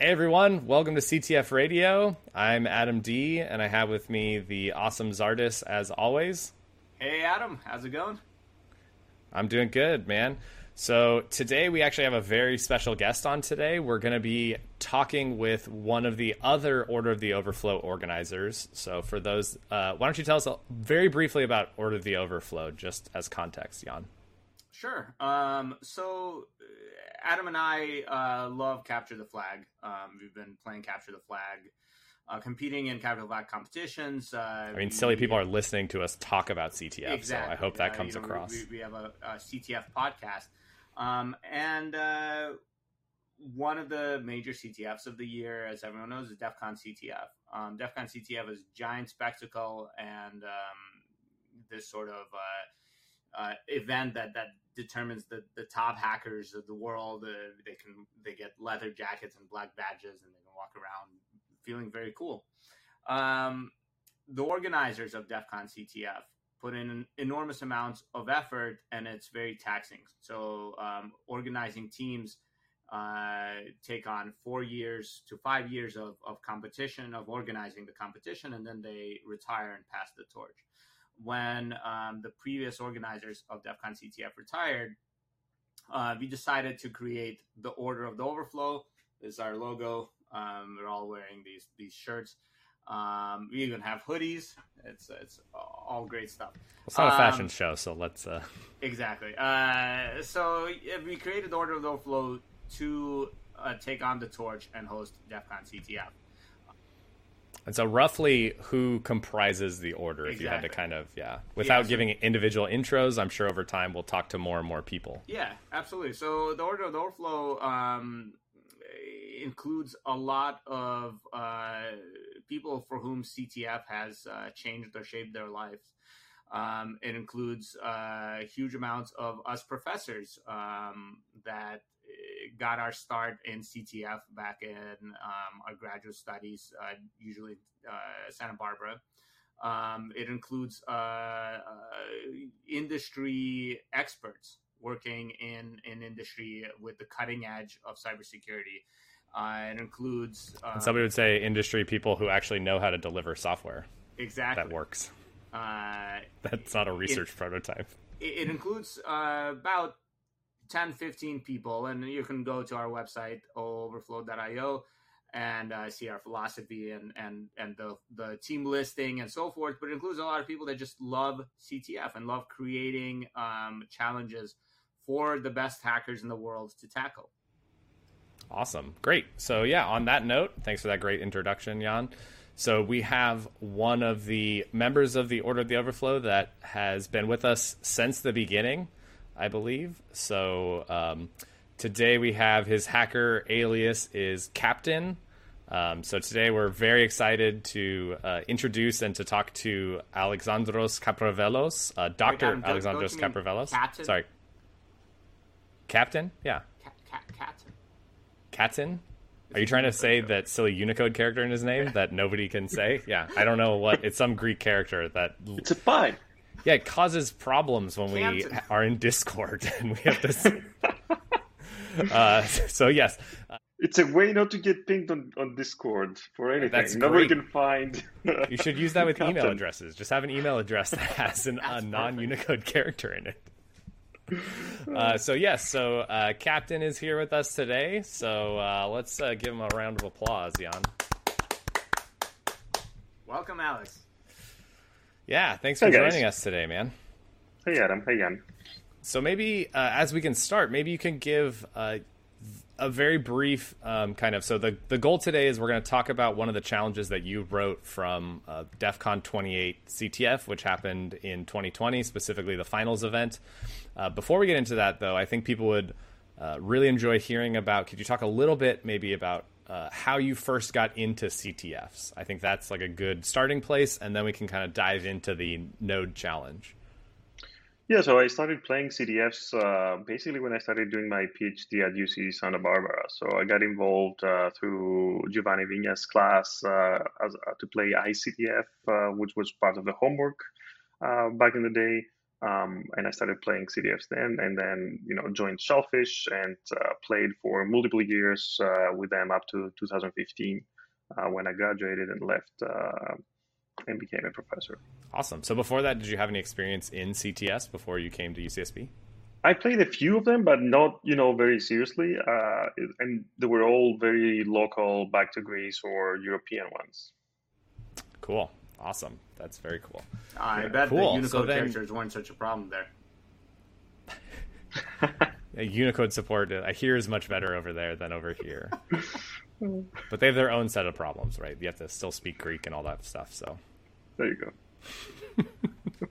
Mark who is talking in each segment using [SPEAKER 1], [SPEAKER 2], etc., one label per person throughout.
[SPEAKER 1] Hey everyone, welcome to CTF Radio. I'm Adam D, and I have with me the awesome Zardus as always.
[SPEAKER 2] Hey Adam, how's it going?
[SPEAKER 1] I'm doing good, man. So today we actually have a very special guest on today. We're going to be talking with one of the other Order of the Overflow organizers. So for those, uh, why don't you tell us very briefly about Order of the Overflow, just as context, Jan?
[SPEAKER 2] Sure. Um, so Adam and I uh, love Capture the Flag. Um, we've been playing Capture the Flag, uh, competing in Capture the Flag competitions. Uh,
[SPEAKER 1] I mean, silly people are listening to us talk about CTF, exactly. so I hope that comes
[SPEAKER 2] you know,
[SPEAKER 1] across.
[SPEAKER 2] We, we have a, a, CTF podcast, um, and uh, one of the major CTFs of the year, as everyone knows, is DEF CON CTF. Um, DEF CON CTF is giant spectacle and um, this sort of uh, uh, event that that determines the, the top hackers of the world. Uh, they can they get leather jackets and black badges, and they can walk around feeling very cool. Um, the organizers of DEF CON CTF put in enormous amounts of effort, and it's very taxing. So um, organizing teams uh, take on four years to five years of, of competition of organizing the competition, and then they retire and pass the torch when um, the previous organizers of DEF CON CTF retired, uh, we decided to create the Order of the Overflow. This is our logo. Um, we're all wearing these these shirts. Um, we even have hoodies. It's it's all great stuff.
[SPEAKER 1] It's not a fashion um, show, so let's. Uh...
[SPEAKER 2] Exactly. Uh, so we created the Order of the Overflow to uh, take on the torch and host DEF CON CTF.
[SPEAKER 1] And so, roughly, who comprises the order? If you had to kind of, yeah, without yeah, so, giving individual intros, I'm sure over time we'll talk to more and more people.
[SPEAKER 2] Yeah, absolutely. So, the order of the overflow um, includes a lot of uh, people for whom CTF has uh, changed or shaped their lives. Um, it includes uh, huge amounts of us professors um, that got our start in CTF back in um, our graduate studies, uh, usually uh, Santa Barbara. Um, it includes uh, uh, industry experts working in, in industry with the cutting edge of cybersecurity. Uh, it includes.
[SPEAKER 1] Um, somebody would say industry people who actually know how to deliver software.
[SPEAKER 2] Exactly.
[SPEAKER 1] That works. That's not a research
[SPEAKER 2] it,
[SPEAKER 1] prototype.
[SPEAKER 2] It, it includes about 10, 15 people, and you can go to our website, overflow.io, and uh, see our philosophy and, and, and the, the team listing and so forth. But it includes a lot of people that just love CTF and love creating um, challenges for the best hackers in the world to tackle.
[SPEAKER 1] Awesome. Great. So, yeah, on that note, thanks for that great introduction, Jan. So, we have one of the members of the Order of the Overflow that has been with us since the beginning. I believe. So um, today we have his hacker alias is kaptain. Um, so today we're very excited to uh, introduce and to talk to Alexandros Kapravelos, uh, Doctor Alexandros Kapravelos.
[SPEAKER 2] kaptain?
[SPEAKER 1] Sorry, kaptain. Yeah.
[SPEAKER 2] kaptain.
[SPEAKER 1] kaptain. Are you trying to say that silly Unicode character in his name that nobody can say? Yeah, I don't know what. It's some Greek character that.
[SPEAKER 3] It's a fine
[SPEAKER 1] yeah, it causes problems when we are in Discord and we have to. uh, so yes,
[SPEAKER 3] it's a way not to get pinged on, on Discord for anything. That's Nobody great. can find.
[SPEAKER 1] you should use that with email addresses. Just have an email address that has an, a non Unicode character in it. Uh, so yes, so uh, kaptain is here with us today. So uh, let's uh, give him a round of applause, Jan.
[SPEAKER 2] Welcome, Alex.
[SPEAKER 1] Yeah, thanks for hey joining us today, man.
[SPEAKER 3] Hey, Adam. Hey, Jan.
[SPEAKER 1] So maybe uh, as we can start, maybe you can give uh, a very brief um, kind of. So the the goal today is we're going to talk about one of the challenges that you wrote from uh, DEF CON 28 CTF, which happened in 2020, specifically the finals event. Uh, before we get into that, though, I think people would uh, really enjoy hearing about. Could you talk a little bit maybe about uh, how you first got into CTFs. I think that's like a good starting place, and then we can kind of dive into the node challenge.
[SPEAKER 3] Yeah, so I started playing CTFs uh, basically when I started doing my PhD at UC Santa Barbara. So I got involved uh, through Giovanni Vigna's class uh, as, uh, to play ICTF, uh, which was part of the homework back in the day. Um, and I started playing CTFs then, and then you know joined Shellphish and uh, played for multiple years uh, with them up to 2015 uh, when I graduated and left uh, and became a professor.
[SPEAKER 1] Awesome. So before that, did you have any experience in CTFs before you came to UCSB?
[SPEAKER 3] I played a few of them, but not you know very seriously, uh, and they were all very local, back to Greece or European ones.
[SPEAKER 1] Cool, awesome. That's very cool.
[SPEAKER 2] I yeah. bet cool. the Unicode so then... characters weren't such a problem there.
[SPEAKER 1] Unicode support, I hear, is much better over there than over here. but they have their own set of problems, right? You have to still speak Greek and all that stuff. So
[SPEAKER 3] there you go.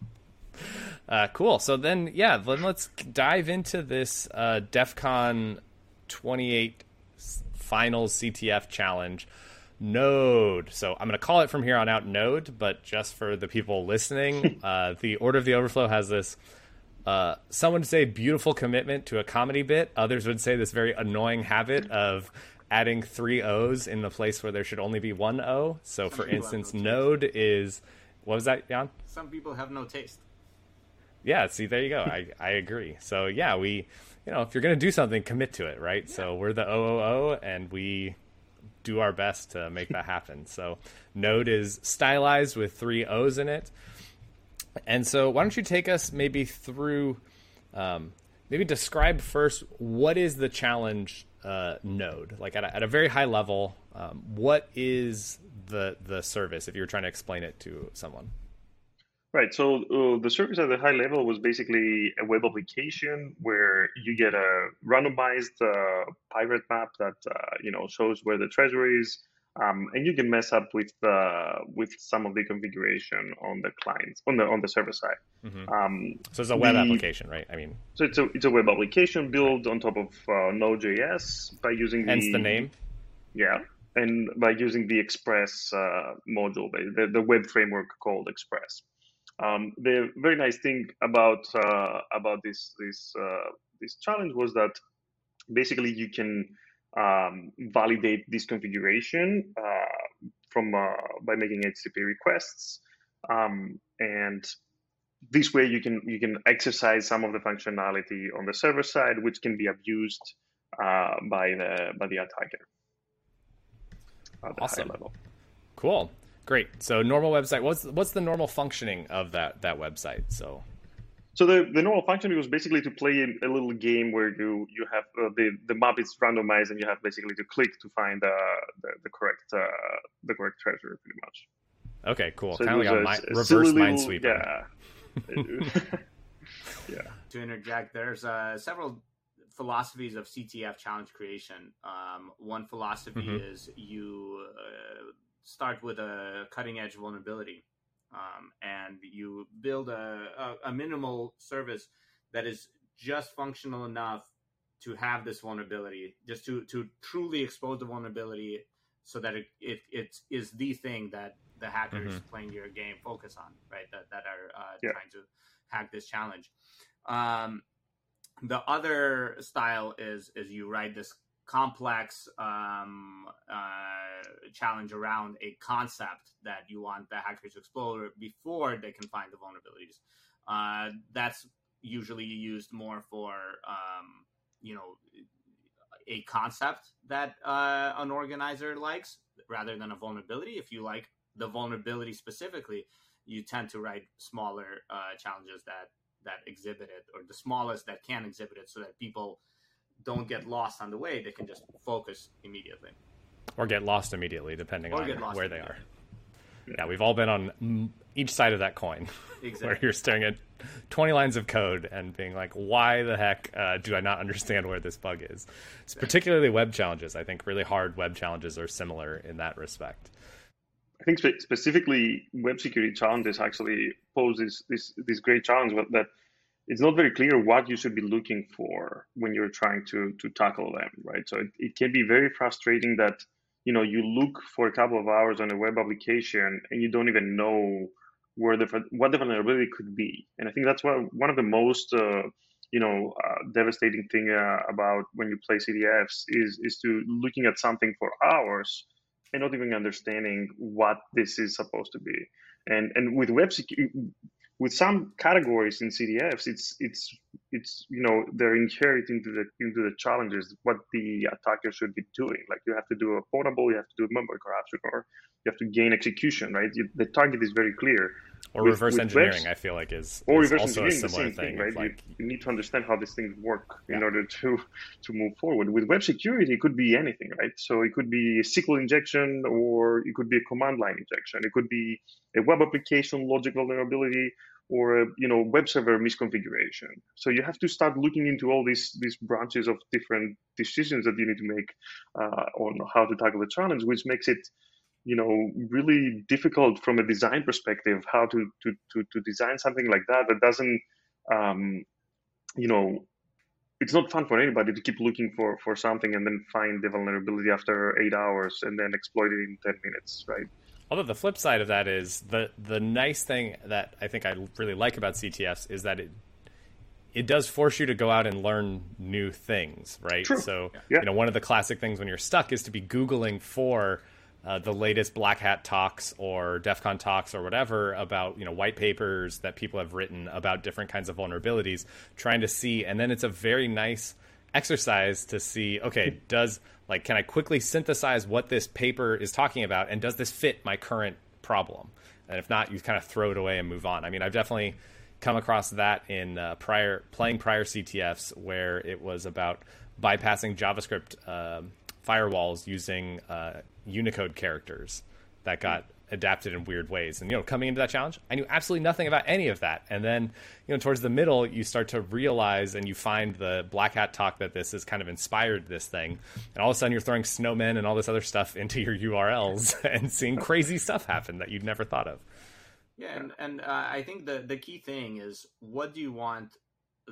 [SPEAKER 1] Uh, cool. So then, yeah, then let's dive into this uh, DEF CON 28 Finals CTF Challenge. Node. So I'm going to call it from here on out Node, but just for the people listening, uh, the Order of the Overflow has this. Uh, some would say beautiful commitment to a comedy bit. Others would say this very annoying habit of adding three O's in the place where there should only be one O. So, for instance, no Node is what was that, Jan?
[SPEAKER 2] Some people have no taste
[SPEAKER 1] yeah, see, there you go. I, I agree. So yeah, we, you know, if you're gonna do something, commit to it, right? Yeah. So we're the OOO, and we do our best to make that happen. so Node is stylized with three O's in it, and so why don't you take us maybe through, um, maybe describe first what is the challenge uh, Node, like at a, at a very high level. Um, what is the the service if you're trying to explain it to someone?
[SPEAKER 3] Right. So uh, the service at the high level was basically a web application where you get a randomized uh, pirate map that uh, you know shows where the treasure is, um, and you can mess up with uh, with some of the configuration on the clients on the on the server side.
[SPEAKER 1] Mm-hmm. Um, so it's a web the, application, right? I mean,
[SPEAKER 3] so it's a it's a web application built on top of uh, Node.js by using
[SPEAKER 1] hence the, the name.
[SPEAKER 3] Yeah, and by using the Express uh, module, the, the web framework called Express. Um, the very nice thing about uh, about this this uh, this challenge was that basically you can um, validate this configuration uh, from uh, by making HTTP requests, um, and this way you can you can exercise some of the functionality on the server side, which can be abused uh, by the by the attacker.
[SPEAKER 1] awesome. Cool. Great. So normal website. What's what's the normal functioning of that that website? So.
[SPEAKER 3] So the, the normal function was basically to play a little game where you you have uh, the the map is randomized and you have basically to click to find uh, the the correct uh, the correct treasure pretty much.
[SPEAKER 1] Okay, cool. So kind of like a, mi- a reverse minesweeper.
[SPEAKER 3] Yeah.
[SPEAKER 2] yeah. To interject, there's uh, several philosophies of CTF challenge creation. Um, one philosophy mm-hmm. is you uh, start with a cutting edge vulnerability um, and you build a, a, a, minimal service that is just functional enough to have this vulnerability, just to, to truly expose the vulnerability so that it, it, it is the thing that the hackers mm-hmm. playing your game focus on, right? That, that are uh, yeah. trying to hack this challenge. Um, the other style is is you write this complex um, uh, challenge around a concept that you want the hackers to explore before they can find the vulnerabilities. Uh, that's usually used more for um, you know a concept that uh, an organizer likes rather than a vulnerability. If you like the vulnerability specifically, you tend to write smaller uh, challenges that that exhibit it, or the smallest that can exhibit it, so that people don't get lost on the way, they can just focus immediately.
[SPEAKER 1] Or get lost immediately, depending or on where they are. Yeah, we've all been on each side of that coin, exactly. where you're staring at 20 lines of code and being like, "Why the heck uh, do I not understand where this bug is?" It's particularly web challenges. I think really hard web challenges are similar in that respect.
[SPEAKER 3] I think spe- specifically web security challenges actually pose this this, this great challenge that it's not very clear what you should be looking for when you're trying to to tackle them, right? So it, it can be very frustrating that you know you look for a couple of hours on a web application and you don't even know where the what the vulnerability could be. And I think that's one one of the most uh, you know uh, devastating thing uh, about when you play CTFs is is to looking at something for hours and not even understanding what this is supposed to be. And and with web security with some categories in CTFs, it's it's it's you know they're inherent into the into the challenges what the attacker should be doing. Like you have to do a portable, you have to do a memory corruption, or you have to gain execution. Right, you, the target is very clear.
[SPEAKER 1] Or with, reverse with engineering, webs, I feel like is,
[SPEAKER 3] or
[SPEAKER 1] is
[SPEAKER 3] reverse
[SPEAKER 1] also
[SPEAKER 3] engineering,
[SPEAKER 1] a similar
[SPEAKER 3] the same
[SPEAKER 1] thing.
[SPEAKER 3] thing right?
[SPEAKER 1] Like,
[SPEAKER 3] you, you, need to understand how these things work in order to to move forward. With web security, it could be anything, right? So it could be a SQL injection, or it could be a command line injection. It could be a web application logic vulnerability, or a you know web server misconfiguration. So you have to start looking into all these these branches of different decisions that you need to make uh, on how to tackle the challenge, which makes it you know really difficult from a design perspective how to to to, to design something like that that doesn't um, you know it's not fun for anybody to keep looking for for something and then find the vulnerability after eight hours and then exploit it in 10 minutes right
[SPEAKER 1] Although the flip side of that is the the nice thing that I think I really like about CTFs is that it it does force you to go out and learn new things, right?
[SPEAKER 3] True.
[SPEAKER 1] So
[SPEAKER 3] yeah.
[SPEAKER 1] you know one of the classic things when you're stuck is to be googling for uh, the latest Black Hat talks or DEF CON talks or whatever about you know white papers that people have written about different kinds of vulnerabilities, trying to see, and then it's a very nice exercise to see okay does like can i quickly synthesize what this paper is talking about and does this fit my current problem? And if not you kind of throw it away and move on. I mean i've definitely come across that in uh, prior playing prior ctfs where it was about bypassing javascript uh, firewalls using uh, unicode characters that got adapted in weird ways. And you know, coming into that challenge, I knew absolutely nothing about any of that. And then, you know, towards the middle, you start to realize and you find the black hat talk that this has kind of inspired this thing. And all of a sudden, you're throwing snowmen and all this other stuff into your URLs and seeing crazy stuff happen that you'd never thought of.
[SPEAKER 2] Yeah, and and uh, I think the the key thing is what do you want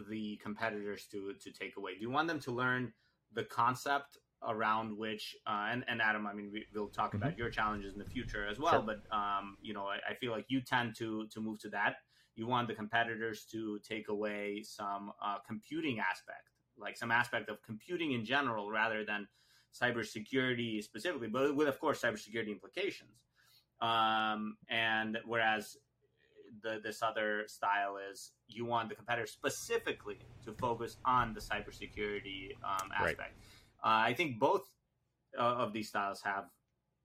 [SPEAKER 2] the competitors to to take away? Do you want them to learn the concept around which uh, and, and adam i mean we, will talk mm-hmm. about your challenges in the future as well sure. but um, you know I, I, feel like you tend to to move to that you want the competitors to take away some uh, computing aspect like some aspect of computing in general rather than cybersecurity specifically but with of course cybersecurity implications um, and whereas the, this other style is you want the competitor specifically to focus on the cybersecurity um, aspect. Right. Uh, I think both uh, of these styles have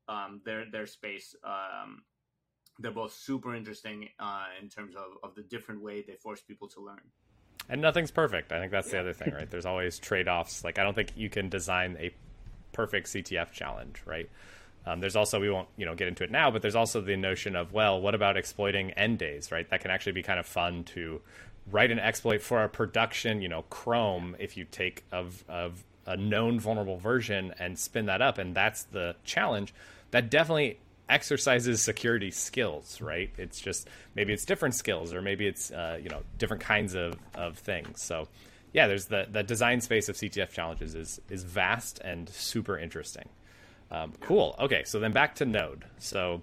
[SPEAKER 2] um, their their space. Um, they're both super interesting uh, in terms of, of the different way they force people to learn.
[SPEAKER 1] And nothing's perfect. I think that's the other thing, right? There's always trade offs. Like I don't think you can design a perfect CTF challenge, right? Um, there's also we won't you know get into it now, but there's also the notion of well, what about exploiting n-days, right? That can actually be kind of fun to write an exploit for a production, you know, Chrome if you take of of a known vulnerable version and spin that up and that's the challenge. That definitely exercises security skills right? It's just maybe it's different skills or maybe it's uh, you know different kinds of, of things. So yeah there's the, the design space of ctf challenges is is vast and super interesting. Um, cool. Okay so then back to node. So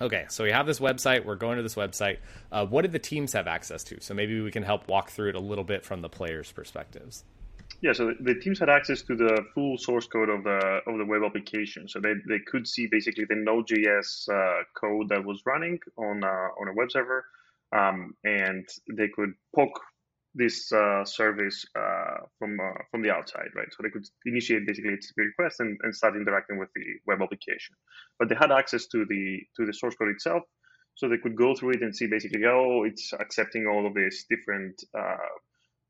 [SPEAKER 1] okay so we have this website. We're going to this website. Uh, what did the teams have access to? So maybe we can help walk through it a little bit from the players perspectives
[SPEAKER 3] yeah, so the teams had access to the full source code of the of the web application, so they, they could see basically the Node.js uh, code that was running on uh, on a web server, um, and they could poke this uh, service uh, from uh, from the outside, right? So they could initiate basically its request and, and start interacting with the web application. But they had access to the to the source code itself, so they could go through it and see basically, oh, it's accepting all of these different uh,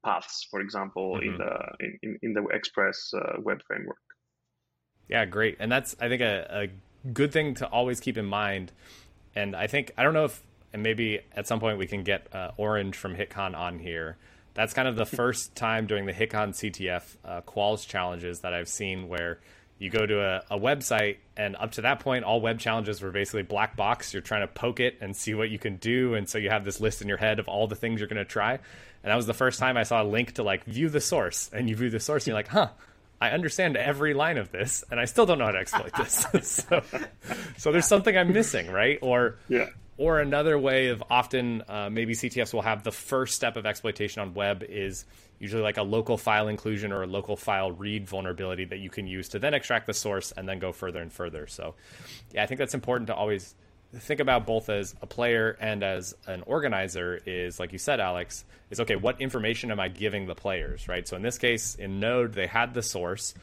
[SPEAKER 3] paths, for example, mm-hmm. in the in, in the Express uh, web framework.
[SPEAKER 1] Yeah, great, and that's I think a, a good thing to always keep in mind. And I think I don't know if and maybe at some point we can get uh, Orange from HitCon on here. That's kind of the first time during the HitCon CTF uh, quals challenges that I've seen where you go to a, a, website and up to that point all web challenges were basically black box. You're trying to poke it and see what you can do and so you have this list in your head of all the things you're going to try. And that was the first time i saw a link to like view the source. And you view the source and you're like huh i understand every line of this and i still don't know how to exploit this. So, so there's something i'm missing right? Or
[SPEAKER 3] yeah.
[SPEAKER 1] or another way of often uh, maybe CTFs will have the first step of exploitation on web is usually like a local file inclusion or a local file read vulnerability that you can use to then extract the source and then go further and further. So, yeah, I think that's important to always think about both as a player and as an organizer is like you said alex is okay what information am i giving the players right so in this case in node they had the source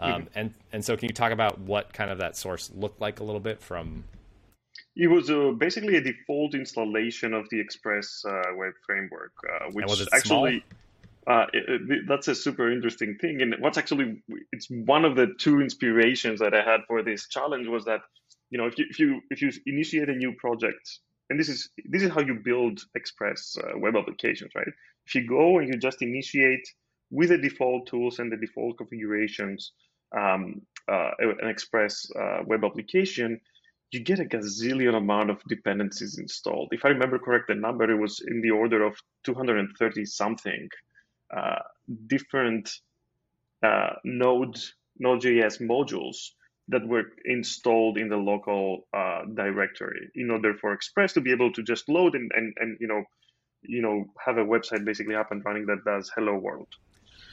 [SPEAKER 1] um, mm-hmm. and and so can you talk about what kind of that source looked like a little bit from
[SPEAKER 3] it was uh, basically a default installation of the express uh, web framework uh, which was actually uh, it, it, that's a super interesting thing and what's actually it's one of the two inspirations that i had for this challenge was that you know, if you if you if you initiate a new project, and this is this is how you build Express uh, web applications, right? If you go and you just initiate with the default tools and the default configurations um, uh, an Express uh, web application, you get a gazillion amount of dependencies installed. If I remember correct, the number it was in the order of 230 something uh, different uh, Node Node.js modules that were installed in the local uh, directory in order for Express to be able to just load and, and, and you know you know have a website basically up and running that does hello world.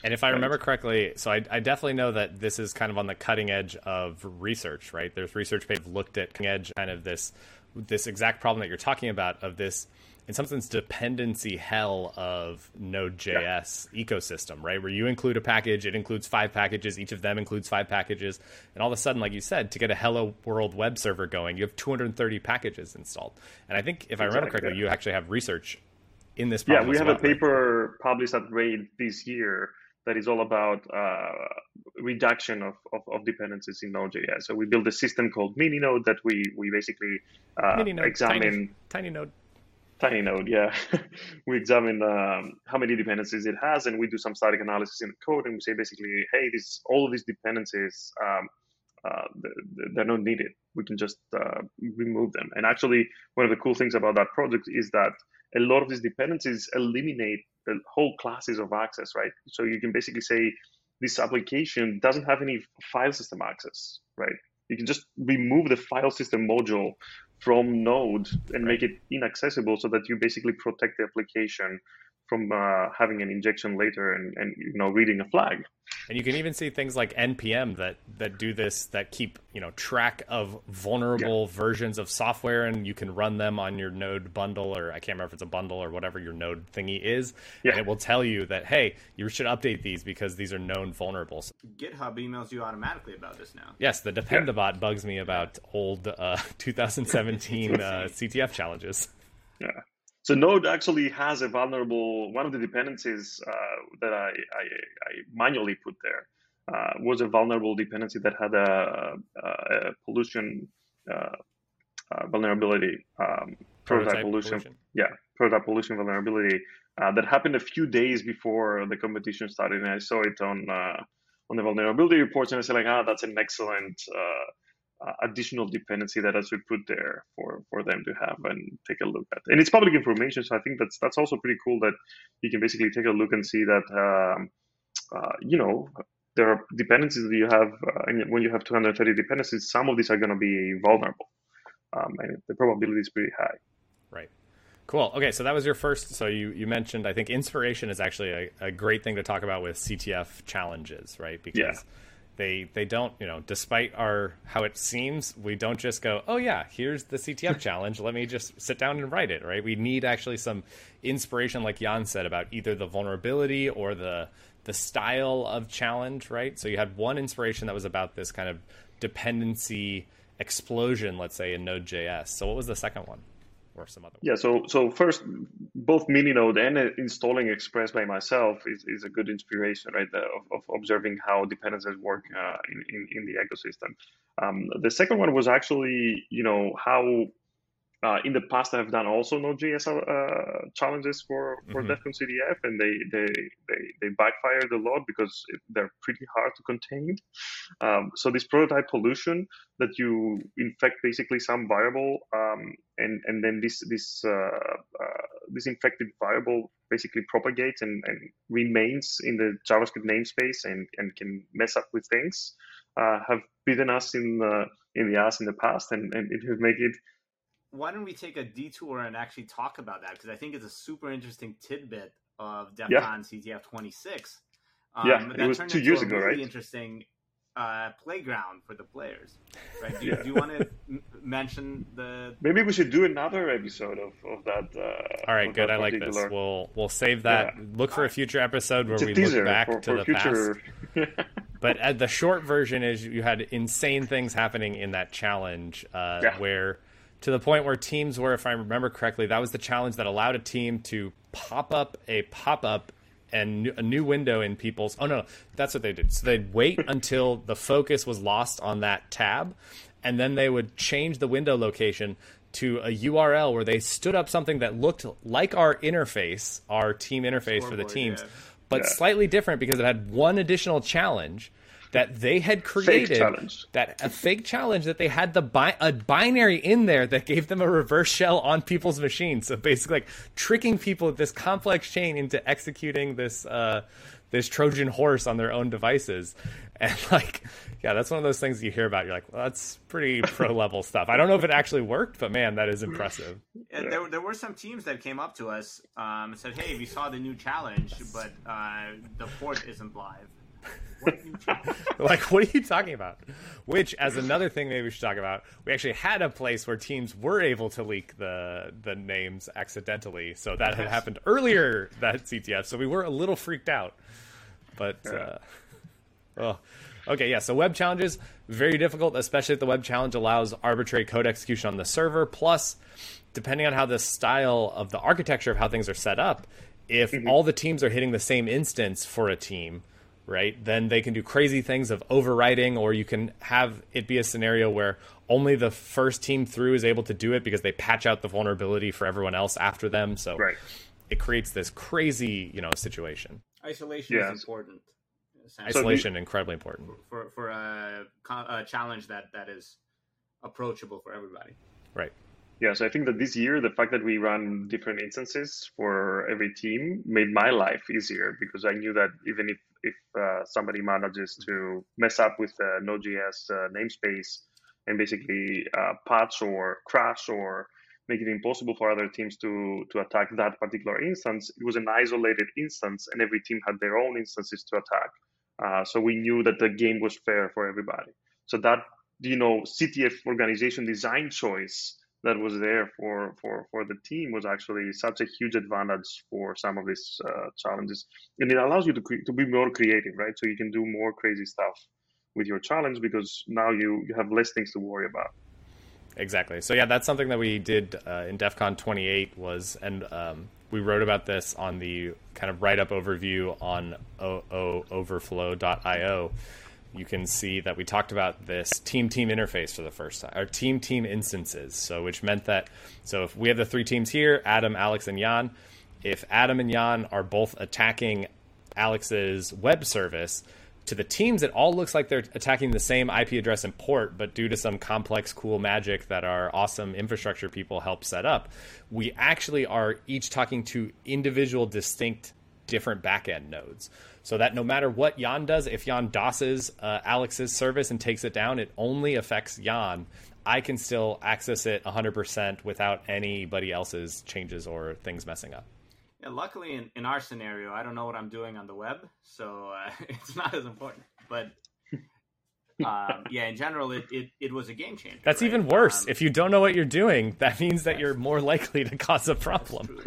[SPEAKER 1] And if I remember correctly, so I, I, definitely know that this is kind of on the cutting edge of research, right? There's research papers looked at cutting edge kind of this this exact problem that you're talking about of this in some sense dependency hell of Node.js yeah. ecosystem, right? Where you include a package, it includes five packages, each of them includes five packages, and all of a sudden, like you said, to get a Hello World web server going, you have 230 packages installed. And I think, if I remember correctly, you actually have research in this.
[SPEAKER 3] Yeah, we have
[SPEAKER 1] well,
[SPEAKER 3] a paper right? published at RAID this year that is all about uh, reduction of, of, of, dependencies in Node.js. So we built a system called MiniNode that we we basically uh, examine
[SPEAKER 1] tiny, tiny node
[SPEAKER 3] tiny node yeah. We examine um, how many dependencies it has and we do some static analysis in the code and we say basically hey this all of these dependencies um, uh, they're not needed. We can just uh, remove them. And actually one of the cool things about that project is that a lot of these dependencies eliminate the whole classes of access right? So you can basically say this application doesn't have any file system access right? You can just remove the file system module from Node and make it inaccessible so that you basically protect the application from uh, having an injection later and, and you know reading a flag.
[SPEAKER 1] And you can even see things like npm that that do this that keep you know track of vulnerable yeah. versions of software, and you can run them on your Node bundle or I can't remember if it's a bundle or whatever your Node thingy is. Yeah. And it will tell you that hey, you should update these because these are known vulnerables.
[SPEAKER 2] GitHub emails you automatically about this now.
[SPEAKER 1] Yes, the Dependabot yeah. bugs me about old uh, 2017 uh, CTF challenges.
[SPEAKER 3] Yeah. So Node actually has a vulnerable, one of the dependencies uh, that I, I, I, manually put there uh, was a vulnerable dependency that had a, a pollution uh, uh vulnerability, um, prototype, pollution, pollution, Yeah, prototype pollution vulnerability uh, that happened a few days before the competition started. And I saw it on uh, on the vulnerability reports and I said like, ah, that's an excellent uh, additional dependency that I should put there for for them to have and take a look at. And it's public information, so I think that's that's also pretty cool that you can basically take a look and see that um, uh, you know there are dependencies that you have, uh, and when you have 230 dependencies, some of these are going to be vulnerable, um, and the probability is pretty high.
[SPEAKER 1] Right. Cool. Okay, so that was your first. So you, you mentioned, I think inspiration is actually a, a great thing to talk about with CTF challenges, right?
[SPEAKER 3] Because yeah
[SPEAKER 1] they they don't you know despite our how it seems we don't just go oh yeah here's the ctf challenge. Let me just sit down and write it right? We need actually some inspiration like jan said about either the vulnerability or the the style of challenge right? So you had one inspiration that was about this kind of dependency explosion let's say in node.js so what was the second one or some other?
[SPEAKER 3] Yeah, so so first, both MiniNode and uh, installing Express by myself is, is a good inspiration, right? Of, of, observing how dependencies work uh, in, in, in the ecosystem. Um, the second one was actually, you know, how uh, in the past, I've done also Node.js uh, challenges for for mm-hmm. DEF CON CTF, and they they they, they backfired a lot because it, they're pretty hard to contain. Um, so this prototype pollution that you infect basically some variable, um, and and then this this uh, uh, this infected variable basically propagates and, and remains in the JavaScript namespace and, and can mess up with things. Uh, have bitten us in the in the ass in the past, and, and it has made it
[SPEAKER 2] why don't we take a detour and actually talk about that? Because I think it's a super interesting tidbit of DEF CON yeah. CTF 26.
[SPEAKER 3] Um, yeah, it was two years ago,
[SPEAKER 2] really
[SPEAKER 3] right?
[SPEAKER 2] Interesting uh, playground for the players. Right? Do, yeah. do you want to mention the.
[SPEAKER 3] Maybe we should do another episode of, of that. Uh,
[SPEAKER 1] All right, good. I like this. We'll we'll save that. Yeah. Look for a future episode where we look back for, to for the future... past. but uh, the short version is you had insane things happening in that challenge uh, yeah. where to the point where teams were, if I remember correctly, that was the challenge that allowed a team to pop up a pop up and a new window in people's. Oh no, that's what they did. So they'd wait until the focus was lost on that tab, and then they would change the window location to a URL where they stood up something that looked like our interface, our team interface Scoreboard, for the teams, yeah. but yeah. slightly different because it had one additional challenge that they had created that a fake challenge that they had the bi- a binary in there that gave them a reverse shell on people's machines. So basically, like tricking people with this complex chain into executing this uh, this Trojan horse on their own devices. And like, yeah, that's one of those things you hear about. You're like, well, that's pretty pro level stuff. I don't know if it actually worked, but man, that is impressive.
[SPEAKER 2] Yeah, there, there were some teams that came up to us um, and said, "Hey, we saw the new challenge, but uh, the port isn't live."
[SPEAKER 1] like, what are you talking about? Which, as another thing, maybe we should talk about. We actually had a place where teams were able to leak the the names accidentally, so that had happened earlier that CTF. So we were a little freaked out, but uh, oh, okay, yeah. So web challenges very difficult, especially if the web challenge allows arbitrary code execution on the server. Plus, depending on how the style of the architecture of how things are set up, if mm-hmm. all the teams are hitting the same instance for a team right? Then they can do crazy things of overwriting, or you can have it be a scenario where only the first team through is able to do it because they patch out the vulnerability for everyone else after them. So
[SPEAKER 3] right.
[SPEAKER 1] it creates this crazy, you know, situation.
[SPEAKER 2] Isolation is important.
[SPEAKER 1] Isolation so incredibly important
[SPEAKER 2] for for a, a challenge that that is approachable for everybody.
[SPEAKER 1] Right.
[SPEAKER 3] Yeah, so I think that this year, the fact that we run different instances for every team made my life easier because I knew that even if if uh, somebody manages to mess up with the Node.js uh, namespace and basically uh, patch or crash or make it impossible for other teams to to attack that particular instance, it was an isolated instance, and every team had their own instances to attack. Uh, so we knew that the game was fair for everybody. So that you know CTF organization design choice that was there for for for the team was actually such a huge advantage for some of these uh, challenges. And it allows you to to be more creative right? So you can do more crazy stuff with your challenge because now you you have less things to worry about.
[SPEAKER 1] Exactly. So yeah that's something that we did uh, in def con 28 was and um, we wrote about this on the kind of write up overview on overflow.io you can see that we talked about this team team interface for the first time, or team team instances. So, which meant that, so if we have the three teams here Adam, Alex, and Jan, if Adam and Jan are both attacking Alex's web service, to the teams, it all looks like they're attacking the same IP address and port, but due to some complex, cool magic that our awesome infrastructure people help set up, we actually are each talking to individual, distinct, different backend nodes so that no matter what Jan does, if Jan DOSes uh, Alex's service and takes it down, it only affects Jan. I can still access it 100% without anybody else's changes or things messing up.
[SPEAKER 2] Yeah, luckily, in, in our scenario, I don't know what I'm doing on the web, so uh, it's not as important. But um, yeah, in general, it, it, it, was a game changer.
[SPEAKER 1] That's
[SPEAKER 2] right?
[SPEAKER 1] even worse. Um, if you don't know what you're doing, that means that you're more likely to cause a problem.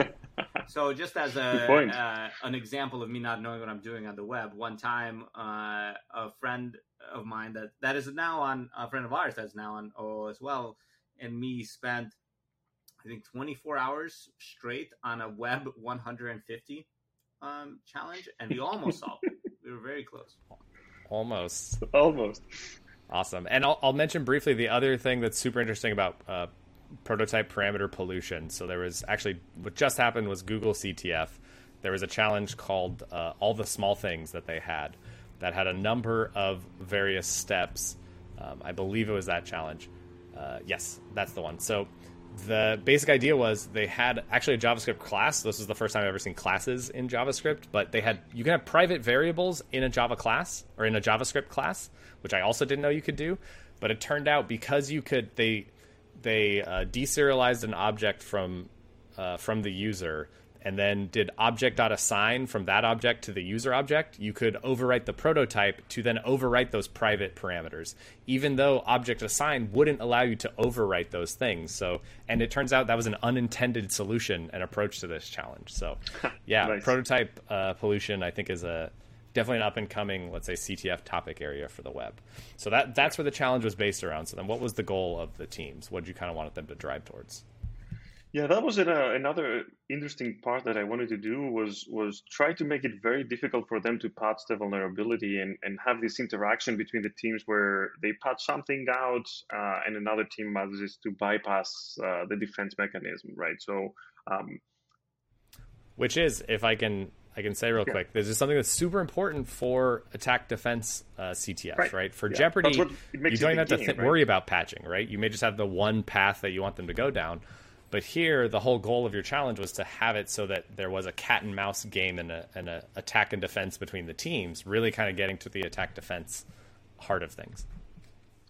[SPEAKER 2] So just as a uh, an example of me not knowing what I'm doing on the web, one time uh, a friend of mine that that is now on a friend of ours that's now on OO as well, and me spent I think 24 hours straight on a web 150 um, challenge, and we almost solved it. We were very close.
[SPEAKER 1] Almost.
[SPEAKER 3] Almost.
[SPEAKER 1] Awesome. And I'll, I'll mention briefly the other thing that's super interesting about uh, prototype parameter pollution. So there was actually what just happened was Google CTF. There was a challenge called uh, all the small things that they had that had a number of various steps. Um, I believe it was that challenge. Uh, yes, that's the one. So the basic idea was they had actually a JavaScript class. This is the first time I've ever seen classes in JavaScript, but they had you can have private variables in a Java class or in a JavaScript class, which I also didn't know you could do. But it turned out because you could they they uh, deserialized an object from uh, from the user and then did object.assign from that object to the user object, you could overwrite the prototype to then overwrite those private parameters, even though object assign wouldn't allow you to overwrite those things. So, and it turns out that was an unintended solution and approach to this challenge. So, yeah, nice. prototype uh, pollution, I think, is a definitely an up and coming, let's say, CTF topic area for the web. So that that's where the challenge was based around. So then, what was the goal of the teams? What did you kind of want them to drive towards?
[SPEAKER 3] Yeah, that was an, uh, another interesting part that I wanted to do was was try to make it very difficult for them to patch the vulnerability and, and have this interaction between the teams where they patch something out uh, and another team manages to bypass uh, the defense mechanism, right? So, um,
[SPEAKER 1] which is, if I can I can say real yeah. quick, this is something that's super important for attack defense uh, CTF, right? right? For yeah. Jeopardy, you don't even have to th- right? worry about patching, right? You may just have the one path that you want them to go down. But here, the whole goal of your challenge was to have it so that there was a cat and mouse game and a, and a attack and defense between the teams, really kind of getting to the attack defense heart of things.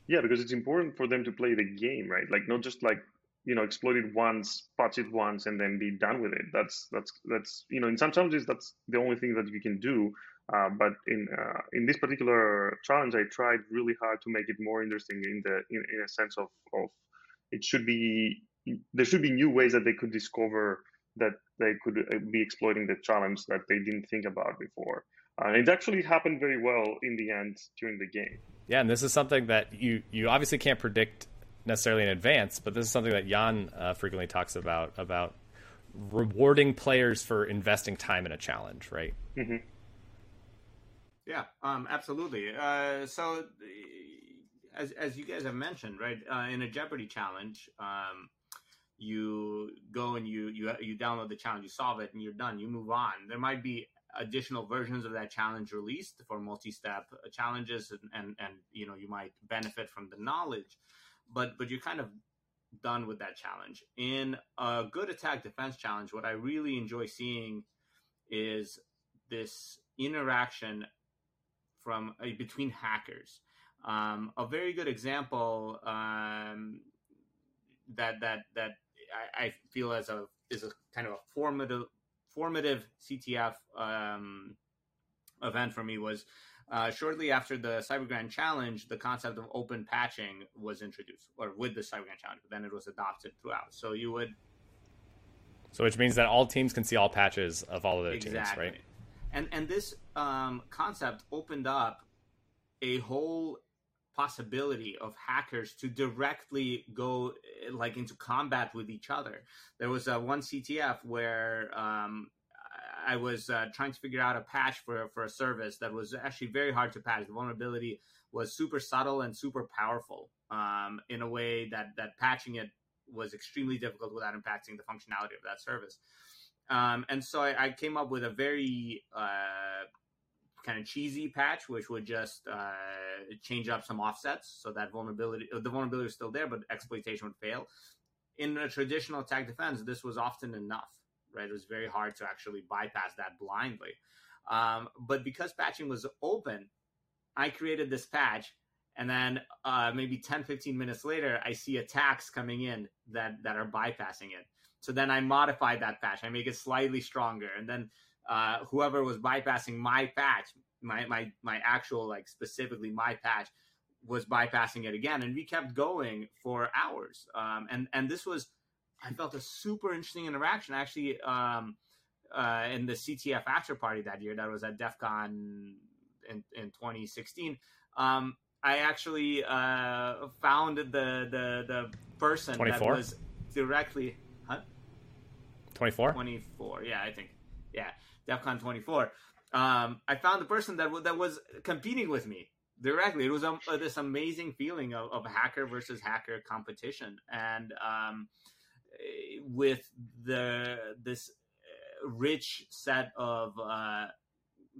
[SPEAKER 3] Yeah, because it's important for them to play the game, right? Like not just like you know exploit it once, patch it once, and then be done with it. That's that's that's you know in some challenges that's the only thing that you can do. Uh, but in uh, in this particular challenge, I tried really hard to make it more interesting in the in, in a sense of of it should be there should be new ways that they could discover that they could uh, be exploiting the challenge that they didn't think about before. Uh, it actually happened very well in the end during the game.
[SPEAKER 1] Yeah, and this is something that you you obviously can't predict necessarily in advance, but this is something that Jan uh, frequently talks about about rewarding players for investing time in a challenge, right?
[SPEAKER 3] Mm-hmm.
[SPEAKER 2] Yeah, um, absolutely. Uh, so, as as you guys have mentioned, right, uh, in a Jeopardy challenge, um, you go and you you you download the challenge, you solve it, and you're done. You move on. There might be additional versions of that challenge released for multi-step challenges, and and, and you know you might benefit from the knowledge, but but you're kind of done with that challenge. In a good attack defense challenge, what I really enjoy seeing is this interaction from uh, between hackers. Um, a very good example um, that that that I, I, feel as a is a kind of a formative formative CTF um, event for me was uh, shortly after the CyberGrand Challenge, the concept of open patching was introduced, or with the CyberGrand Challenge, but then it was adopted throughout. So you would.
[SPEAKER 1] So which means that all teams can see all patches of all of their exactly. teams, right?
[SPEAKER 2] And and this um, concept opened up a whole possibility of hackers to directly go like into combat with each other. There was uh, one CTF where um, I was uh, trying to figure out a patch for for a service that was actually very hard to patch. The vulnerability was super subtle and super powerful um, in a way that that patching it was extremely difficult without impacting the functionality of that service. Um, and so I, I, came up with a very uh, kind of cheesy patch, which would just uh, change up some offsets so that vulnerability, the vulnerability was still there, but exploitation would fail. In a traditional attack defense, this was often enough, right? It was very hard to actually bypass that blindly. Um, but because patching was open, I created this patch and then uh, maybe 10 15 minutes later i see attacks coming in that that are bypassing it so then i modify that patch i make it slightly stronger and then uh, whoever was bypassing my patch, my my my actual like specifically my patch was bypassing it again, and we kept going for hours. Um, and and this was I felt a super interesting interaction actually um, uh, in the CTF after party that year. That was at DEF CON in in 2016. Um, I actually uh, found the the the person 24? that was directly. Huh?
[SPEAKER 1] 24?
[SPEAKER 2] 24, yeah, I think. Yeah. DEF CON 24, um, I found the person that w- that was competing with me directly. It was um, uh, this amazing feeling of, of, hacker versus hacker competition, and um, with the this uh, rich set of uh,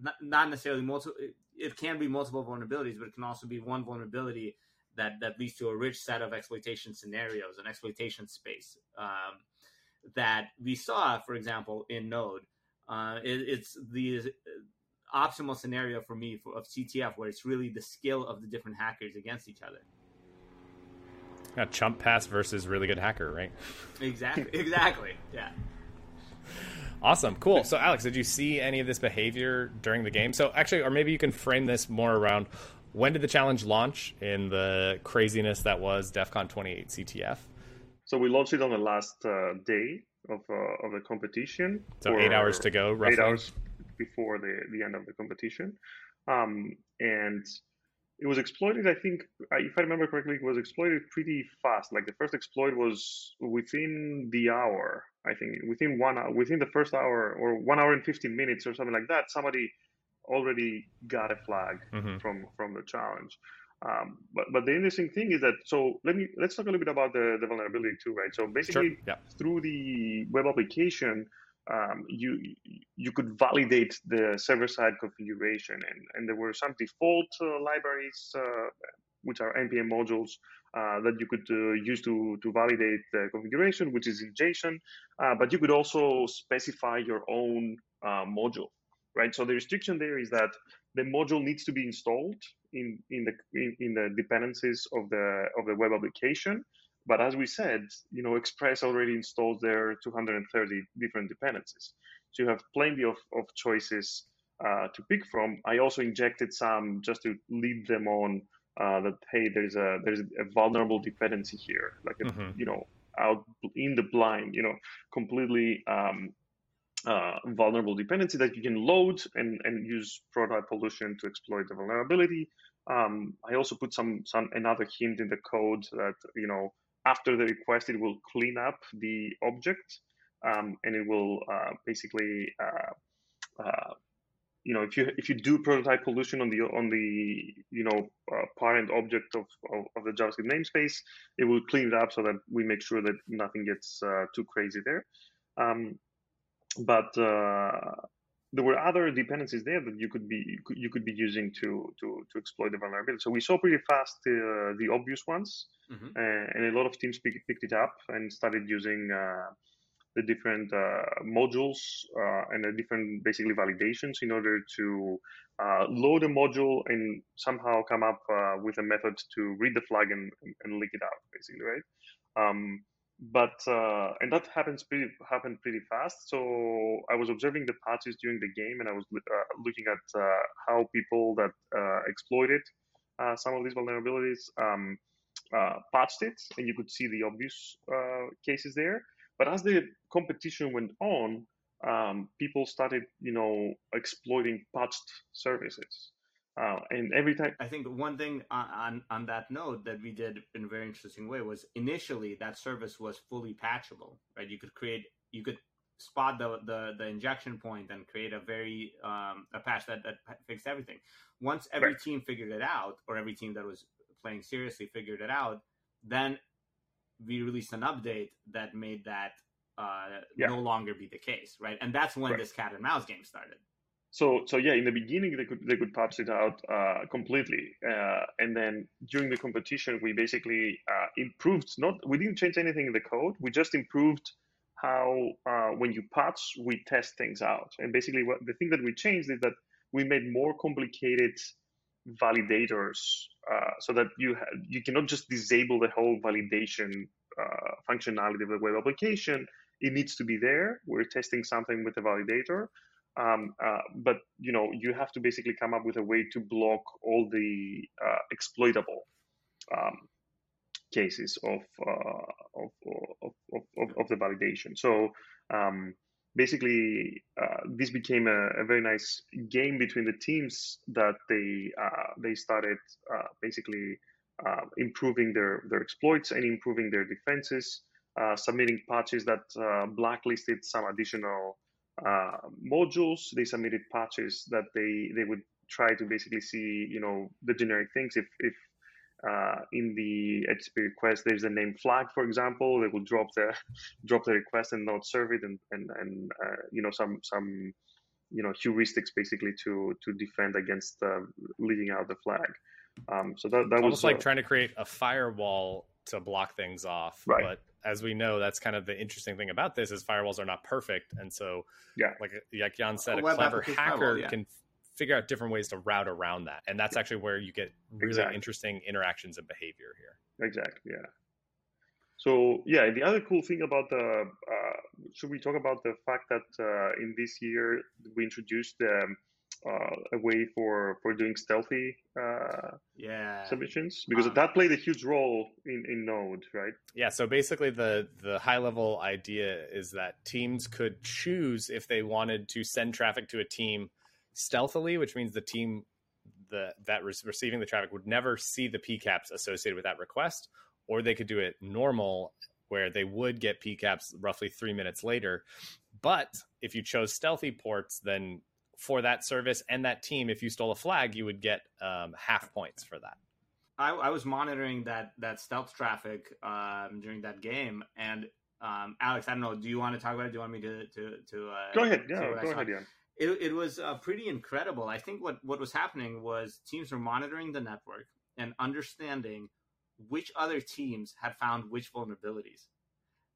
[SPEAKER 2] not, not necessarily multiple. It can be multiple vulnerabilities, but it can also be one vulnerability that that leads to a rich set of exploitation scenarios and exploitation space um, that we saw, for example, in Node uh, it, it's the optimal scenario for me for, of CTF where it's really the skill of the different hackers against each other.
[SPEAKER 1] A chump pass versus really good hacker, right?
[SPEAKER 2] Exactly. exactly. Yeah.
[SPEAKER 1] Awesome, cool. So, Alex, did you see any of this behavior during the game? So, actually, or maybe you can frame this more around when did the challenge launch in the craziness that was DEF CON 28 CTF?
[SPEAKER 3] So we launched it on the last uh, day of uh, of the competition.
[SPEAKER 1] So eight hours to go, roughly.
[SPEAKER 3] Eight hours before the the end of the competition, um, and it was exploited. I think, if I remember correctly, it was exploited pretty fast. Like the first exploit was within the hour. I think within one hour, within the first hour or one hour and fifteen minutes or something like that. Somebody already got a flag mm-hmm. from from the challenge. Um, but but the interesting thing is that so let me let's talk a little bit about the, the vulnerability too, right? So basically,
[SPEAKER 1] sure. yeah.
[SPEAKER 3] through the web application, um, you you could validate the server side configuration, and and there were some default uh, libraries uh, which are npm modules uh, that you could uh, use to to validate the configuration, which is in JSON. Uh, but you could also specify your own uh, module, right? So the restriction there is that the module needs to be installed in in the in, in, the dependencies of the of the web application. But as we said, you know, Express already installs their 230 different dependencies, so you have plenty of, of choices uh, to pick from. I also injected some just to lead them on uh, that hey, there's a there's a vulnerable dependency here, like a, mm-hmm. you know, out in the blind, you know, completely um, uh, vulnerable dependency that you can load and, and use prototype pollution to exploit the vulnerability. Um, I also put some some another hint in the code that you know after the request it will clean up the object um, and it will uh, basically uh, uh, you know if you if you do prototype pollution on the on the you know uh, parent object of, of, of, the JavaScript namespace, it will clean it up so that we make sure that nothing gets uh, too crazy there. Um, but uh, there were other dependencies there that you could be you could, be using to to to exploit the vulnerability. So we saw pretty fast uh, the obvious ones, mm-hmm. uh, and a lot of teams pick, picked it up and started using uh, the different uh, modules uh, and the different basically validations in order to load a module and somehow come up with a method to read the flag and, and leak it out, basically, right? Um, but uh, and that happens pretty happened pretty fast. So I was observing the patches during the game, and I was uh, looking at uh, how people that uh, exploited uh, some of these vulnerabilities um, uh, patched it, and you could see the obvious cases there. But as the competition went on, um, people started, you know, exploiting patched services. Uh, and every time,
[SPEAKER 2] I think one thing on, on that note that we did in a very interesting way was initially that service was fully patchable, right? You could create, you could spot the the, the injection point and create a very um, a patch that that fixed everything. Once every right. team figured it out, or every team that was playing seriously figured it out, then we released an update that made that uh, yeah. no longer be the case, right? And that's when right. this cat and mouse game started.
[SPEAKER 3] So, so yeah, in the beginning they could they could patch it out uh, completely, uh, and then during the competition we basically uh, improved. Not we didn't change anything in the code. We just improved how uh, when you patch we test things out. And basically, what the thing that we changed is that we made more complicated validators uh, so that you ha- you cannot just disable the whole validation uh, functionality of the web application. It needs to be there. We're testing something with a validator um, uh, but you know, you have to basically come up with a way to block all the uh, exploitable um, cases of, uh, of, of, of, of, the validation. So um, basically, uh, this became a, a, very nice game between the teams that they uh, they started uh, basically improving their their exploits and improving their defenses. submitting patches that blacklisted some additional modules. They submitted patches that they they would try to basically see you know the generic things. If if uh, in the HTTP request there's a name flag, for example, they will drop the drop the request and not serve it, and and and uh, you know some some you know heuristics basically to to defend against uh, leaving out the flag. Um, so that that
[SPEAKER 1] it's
[SPEAKER 3] was
[SPEAKER 1] almost like uh, trying to create a firewall to block things off.
[SPEAKER 3] Right.
[SPEAKER 1] But as we know, that's kind of the interesting thing about this is firewalls are not perfect, and so
[SPEAKER 3] yeah,
[SPEAKER 1] like like Yan said, a, a clever hacker firewall, yeah. can figure out different ways to route around that, and that's actually where you get really exactly. interesting interactions and behavior here.
[SPEAKER 3] Exactly. Yeah. So yeah, the other cool thing about the uh, should we talk about the fact that uh, in this year we introduced um, uh, a way for for doing stealthy uh,
[SPEAKER 2] yeah
[SPEAKER 3] submissions because
[SPEAKER 2] Um,
[SPEAKER 3] that played a huge role in in Node, right?
[SPEAKER 1] Yeah, so basically the the high level idea is that teams could choose if they wanted to send traffic to a team stealthily, which means the team the that was receiving the traffic would never see the PCAPs associated with that request, or they could do it normal where they would get PCAPs roughly 3 minutes later. But if you chose stealthy ports, then for that service and that team, if you stole a flag, you would get um, half points for that.
[SPEAKER 2] I, I was monitoring that that stealth traffic um, during that game, and um, Alex, I don't know. Do you want to talk about it? Do you want me to to to uh,
[SPEAKER 3] Go ahead, yeah, go ahead, Yan.
[SPEAKER 2] It, it was uh, pretty incredible. I think what what was happening was teams were monitoring the network and understanding which other teams had found which vulnerabilities,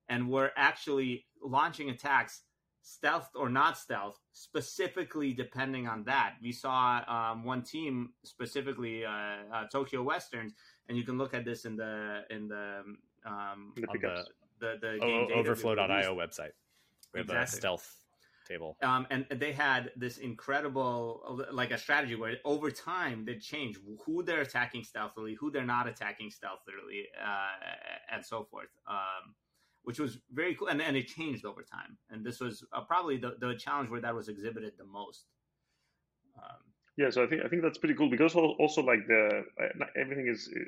[SPEAKER 2] and were actually launching attacks stealth or not stealth, specifically depending on that. We saw um, one team specifically, uh, uh, Tokyo Westerns, and you can look at this in the in the um,
[SPEAKER 3] The
[SPEAKER 1] On
[SPEAKER 3] pickups.
[SPEAKER 2] the the
[SPEAKER 1] O-
[SPEAKER 2] game data we
[SPEAKER 1] Overflow.io website. We have a stealth table.
[SPEAKER 2] um, and they had this incredible like a strategy where over time they change who they're attacking stealthily who they're not attacking stealthily uh, and so forth um, which was very cool and, and it changed over time and this was uh, probably the, the challenge where that was exhibited the most um,
[SPEAKER 3] Yeah, so I think I think that's pretty cool because also like the uh, everything is uh,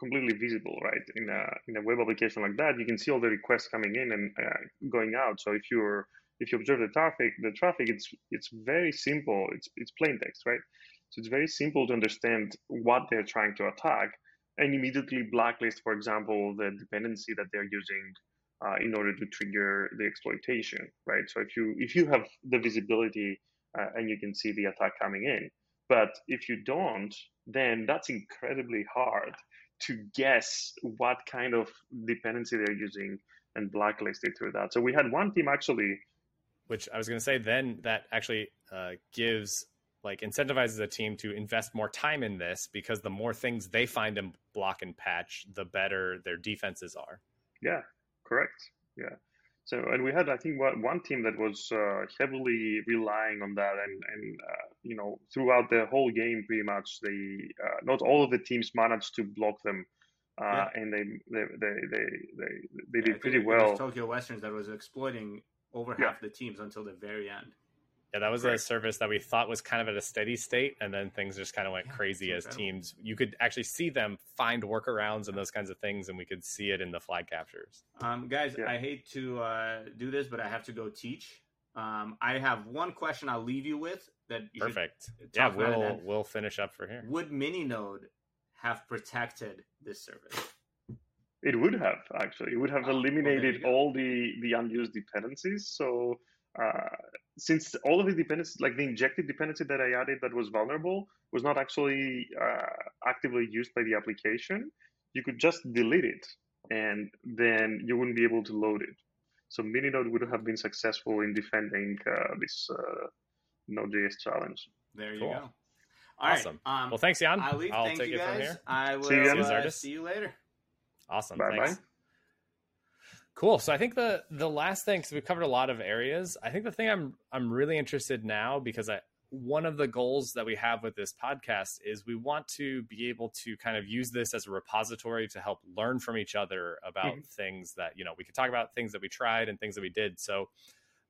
[SPEAKER 3] completely visible, right? In a in a web application like that, you can see all the requests coming in and uh, going out. So if you're if you observe the traffic, the traffic it's it's very simple. It's it's plain text, right? So it's very simple to understand what they're trying to attack and immediately blacklist, for example, the dependency that they're using uh, in order to trigger the exploitation, right? So if you if you have the visibility uh, and you can see the attack coming in, but if you don't, then that's incredibly hard to guess what kind of dependency they're using and blacklist it through that. So we had one team actually
[SPEAKER 1] which I was going to say then that actually uh, gives like incentivizes a team to invest more time in this because the more things they find and block and patch, the better their defenses are.
[SPEAKER 3] Yeah, correct. Yeah. So, and we had, I think, one, team that was uh, heavily relying on that, and and uh, you know, throughout the whole game, pretty much, they uh, not all of the teams managed to block them, uh,
[SPEAKER 2] Yeah.
[SPEAKER 3] and they they they they they, they
[SPEAKER 2] I
[SPEAKER 3] did pretty well.
[SPEAKER 2] Tokyo Westerns that was exploiting over
[SPEAKER 3] Yeah.
[SPEAKER 2] half the teams until the very end.
[SPEAKER 1] Yeah, that was a service that we thought was kind of at a steady state, and then things just kind of went
[SPEAKER 2] Yeah,
[SPEAKER 1] crazy as
[SPEAKER 2] incredible.
[SPEAKER 1] teams. You could actually see them find workarounds and those kinds of things, and we could see it in the flag captures.
[SPEAKER 2] Um, guys,
[SPEAKER 3] Yeah.
[SPEAKER 2] I hate to uh, do this, but I have to go teach. Um, I have one question I'll leave you with that you
[SPEAKER 1] Perfect.
[SPEAKER 2] talk
[SPEAKER 1] Yeah,
[SPEAKER 2] about
[SPEAKER 1] we'll we'll finish up for here.
[SPEAKER 2] Would Mininode have protected this service?
[SPEAKER 3] It would have actually. It would have
[SPEAKER 2] Oh, well,
[SPEAKER 3] eliminated all the the unused dependencies. So uh, since all of the dependencies, like the injected dependency that I added that was vulnerable, was not actually uh, actively used by the application, you could just delete it, and then you wouldn't be able to load it. So Mininode would have been successful in defending uh, this uh, Node.js challenge.
[SPEAKER 2] There you
[SPEAKER 1] Cool.
[SPEAKER 2] go. All right.
[SPEAKER 1] Awesome.
[SPEAKER 2] Um,
[SPEAKER 1] Well, thanks, Yan.
[SPEAKER 2] I'll leave.
[SPEAKER 1] I'll
[SPEAKER 2] Thank
[SPEAKER 1] take
[SPEAKER 2] you
[SPEAKER 1] it from here.
[SPEAKER 2] I will
[SPEAKER 3] See you, Yan.
[SPEAKER 2] uh, see you later.
[SPEAKER 1] Awesome.
[SPEAKER 3] Bye
[SPEAKER 1] Thanks. Cool. So I think the the last thing, because we've covered a lot of areas. I think the thing I'm I'm really interested now because I one of the goals that we have with this podcast is we want to be able to kind of use this as a repository to help learn from each other about
[SPEAKER 3] Mhm.
[SPEAKER 1] things that you know we could talk about things that we tried and things that we did. So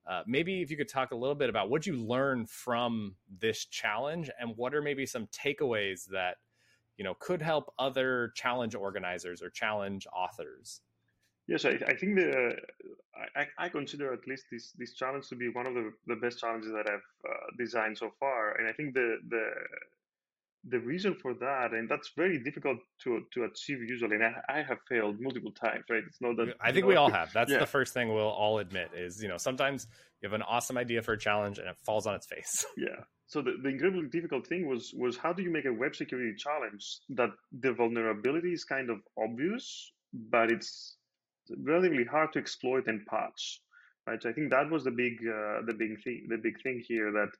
[SPEAKER 1] uh, maybe if you could talk a little bit about what you learned from this challenge and what are maybe some takeaways that you know could help other challenge organizers or challenge authors.
[SPEAKER 3] Yes, I, I think the I, I- consider at least this this challenge to be one of the, the best challenges that I've uh, designed so far, and I think the the the reason for that, and that's very difficult to to achieve usually, and I, I have failed multiple times, right? It's not that
[SPEAKER 1] I think
[SPEAKER 3] you
[SPEAKER 1] we all have. That's
[SPEAKER 3] Yeah.
[SPEAKER 1] the first thing we'll all admit is, you know, sometimes you have an awesome idea for a challenge and it falls on its face.
[SPEAKER 3] Yeah. So the, the incredibly difficult thing was was how do you make a web security challenge that the vulnerability is kind of obvious, but it's relatively hard to exploit and patch, right? So I think that was the big uh, the big thing the big thing here that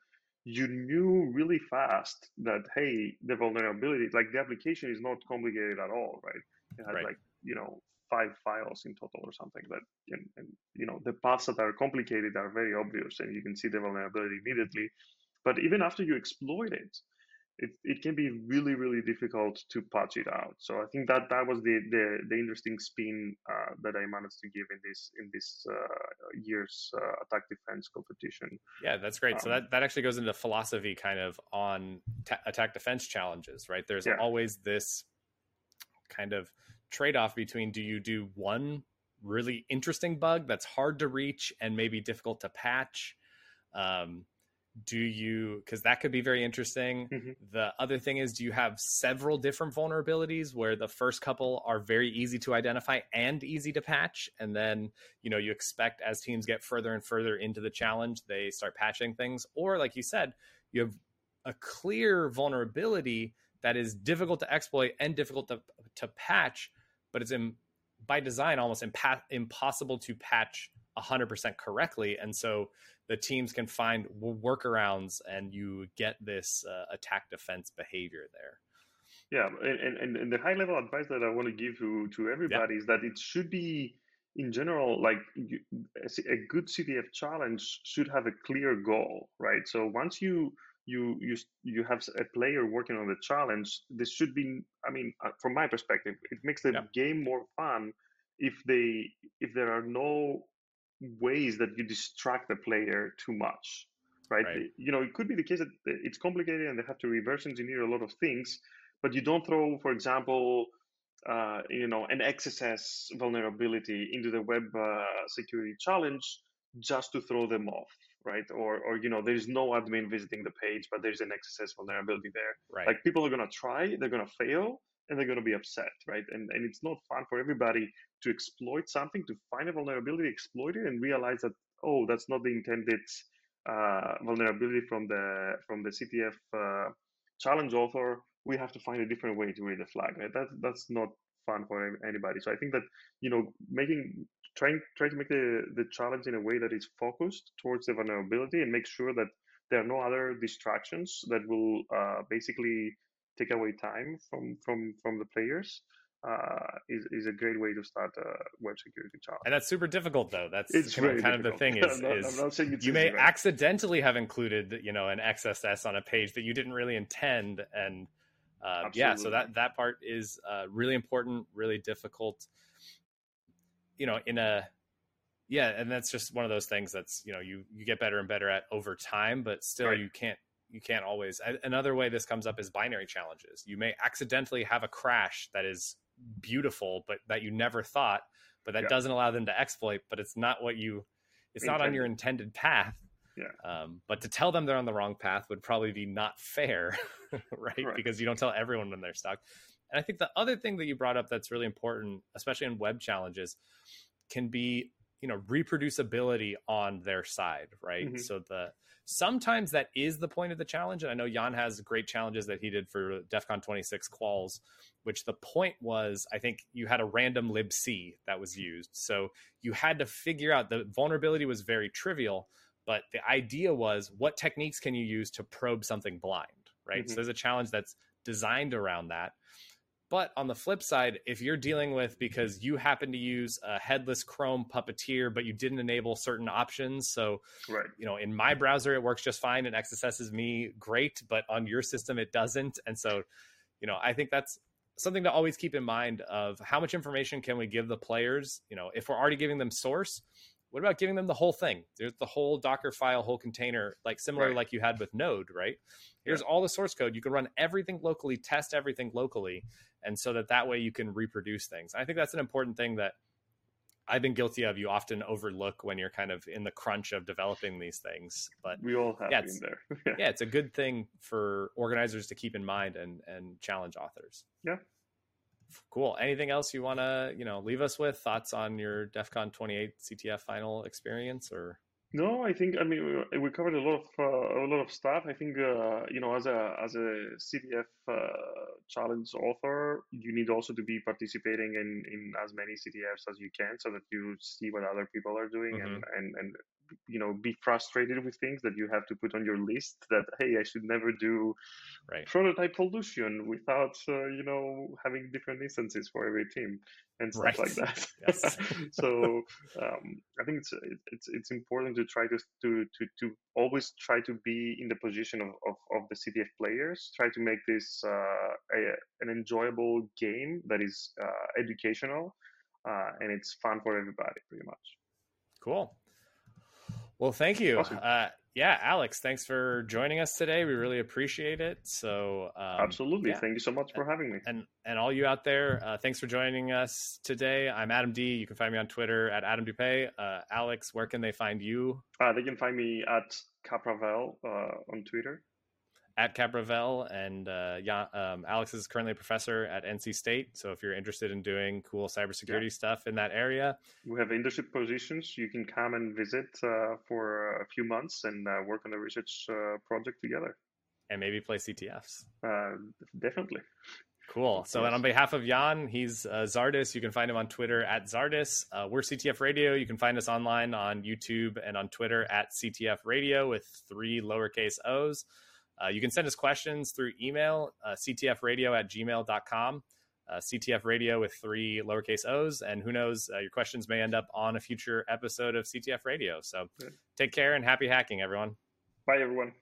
[SPEAKER 3] you knew really fast that hey the vulnerability like the application is not complicated at all, right? It had
[SPEAKER 1] Right.
[SPEAKER 3] like you know five files in total or something that and, and, you know the paths that are complicated are very obvious and you can see the vulnerability immediately but even after you exploit it it, it can be really really difficult to patch it out. So i think that that was the the, the interesting spin uh, that i managed to give in this in this uh, year's uh, attack defense competition.
[SPEAKER 1] Yeah that's great. Um, so that, that actually goes into philosophy kind of on attack defense challenges right? There's yeah. always this kind of trade-off between do you do one really interesting bug that's hard to reach and maybe difficult to patch? Um, do you because that could be very interesting. Mm-hmm. the other thing is do you have several different vulnerabilities where the first couple are very easy to identify and easy to patch? And then you know you expect as teams get further and further into the challenge they start patching things? Or like you said you have a clear vulnerability that is difficult to exploit and difficult to, to patch but it's in, by design almost impa- impossible to patch 100% correctly and so the teams can find workarounds and you get this uh, attack defense behavior there
[SPEAKER 3] yeah and, and, and the high level advice that i want to give to to everybody yeah. is that it should be in general like a good ctf challenge should have a clear goal right so once you you you you have a player working on the challenge this should be i mean uh, from my perspective it makes the yeah. game more fun if they if there are no ways that you distract the player too much right? right? you know it could be the case that it's complicated and they have to reverse engineer a lot of things but you don't throw for example uh, you know an xss vulnerability into the web uh, security challenge just to throw them off right or or you know there's no admin visiting the page but there's an xss vulnerability there
[SPEAKER 1] right
[SPEAKER 3] like people are going to try they're going to fail and they're going to be upset, right? And and it's not fun for everybody to exploit something, to find a vulnerability, exploit it, and realize that oh, that's not the intended uh, vulnerability from the from the CTF uh, challenge author. We have to find a different way to read the flag. Right? That that's not fun for anybody. So I think that you know making trying trying to make the the challenge in a way that is focused towards the vulnerability and make sure that there are no other distractions that will uh, basically take away time from from from the players uh, is, is a great way to start a web security challenge.
[SPEAKER 1] And that's super difficult, though. That's it's kind, of, kind of the thing is, not, is you may accidentally have included, you know, an XSS on a page that you didn't really intend, and uh, yeah, so that that part is uh, really important, really difficult. You know, in a yeah, and that's just one of those things that's you know you you get better and better at over time, but still right. you can't you can't always another way this comes up is binary challenges you may accidentally have a crash that is beautiful but that you never thought but that yeah. doesn't allow them to exploit but it's not what you it's intended. not on your intended path
[SPEAKER 3] yeah.
[SPEAKER 1] Um, but to tell them they're on the wrong path would probably be not fair, right? right? Because you don't tell everyone when they're stuck. And I think the other thing that you brought up that's really important, especially in web challenges, can be you know reproducibility on their side, right? Mm-hmm. So the sometimes that is the point of the challenge. And I know Yan has great challenges that he did for DEF CON 26 quals, which the point was, I think you had a random libc that was used. So you had to figure out the vulnerability was very trivial, but the idea was what techniques can you use to probe something blind, right? Mm-hmm. So there's a challenge that's designed around that. But on the flip side, if you're dealing with because you happen to use a headless Chrome puppeteer, but you didn't enable certain options, so
[SPEAKER 3] right.
[SPEAKER 1] you know in my browser it works just fine and XSS me great, but on your system it doesn't, and so you know I think that's something to always keep in mind of how much information can we give the players. You know, if we're already giving them source, what about giving them the whole thing? There's the whole Docker file, whole container, like similar right. like you had with Node, right? Here's yeah. all the source code. You can run everything locally, test everything locally, and so that that way you can reproduce things. I think that's an important thing that I've been guilty of. You often overlook when you're kind of in the crunch of developing these things. But
[SPEAKER 3] we all have
[SPEAKER 1] yeah,
[SPEAKER 3] been there.
[SPEAKER 1] yeah. yeah, it's a good thing for organizers to keep in mind and and challenge authors.
[SPEAKER 3] Yeah,
[SPEAKER 1] Cool. Anything else you want to, you know, leave us with? Thoughts on your DEF CON 28 CTF final experience or?
[SPEAKER 3] No, I think I mean we covered a lot of uh, a lot of stuff. I think uh, you know as a as a CTF uh, challenge author, you need also to be participating in in as many CTFs as you can, so that you see what other people are doing mm-hmm. and and and you know be frustrated with things that you have to put on your list that hey i should never do
[SPEAKER 1] right.
[SPEAKER 3] prototype pollution without uh, you know having different instances for every team and stuff
[SPEAKER 1] Right.
[SPEAKER 3] like that
[SPEAKER 1] Yes.
[SPEAKER 3] so um, i think it's it's it's important to try to to to, to always try to be in the position of, of, of the ctf players try to make this uh, a, an enjoyable game that is uh, educational uh, and it's fun for everybody pretty much
[SPEAKER 1] Cool. Well, thank you.
[SPEAKER 3] Awesome.
[SPEAKER 1] Uh, yeah, Alex, thanks for joining us today. We really appreciate it. So, um,
[SPEAKER 3] absolutely
[SPEAKER 1] yeah.
[SPEAKER 3] thank you so much for having me
[SPEAKER 1] and and all you out there, uh, thanks for joining us today. I'm Adam D. You can find me on Twitter at Adam Doupé. Uh, Alex, where can they find you?
[SPEAKER 3] uh, they can find me at kapravel uh, on twitter
[SPEAKER 1] At Kapravel, and uh, yeah, um, Alex is currently a professor at NC State. So if you're interested in doing cool cybersecurity stuff in that area,
[SPEAKER 3] We have internship positions. You can come and visit uh, for a few months and uh, work on a research uh, project together.
[SPEAKER 1] and maybe play CTFs.
[SPEAKER 3] Uh, definitely.
[SPEAKER 1] Cool. So, and on behalf of Yan, he's uh, Zardus. You can find him on Twitter at Zardus. Uh, we're CTF Radio. You can find us online on YouTube and on Twitter at CTF Radio with three lowercase O's. Uh, you can send us questions through email, uh, ctfradio at gmail.com. Uh, CTF Radio with three lowercase O's. And who knows, uh, your questions may end up on a future episode of CTF Radio. So take care and happy hacking, everyone.
[SPEAKER 3] Bye, everyone.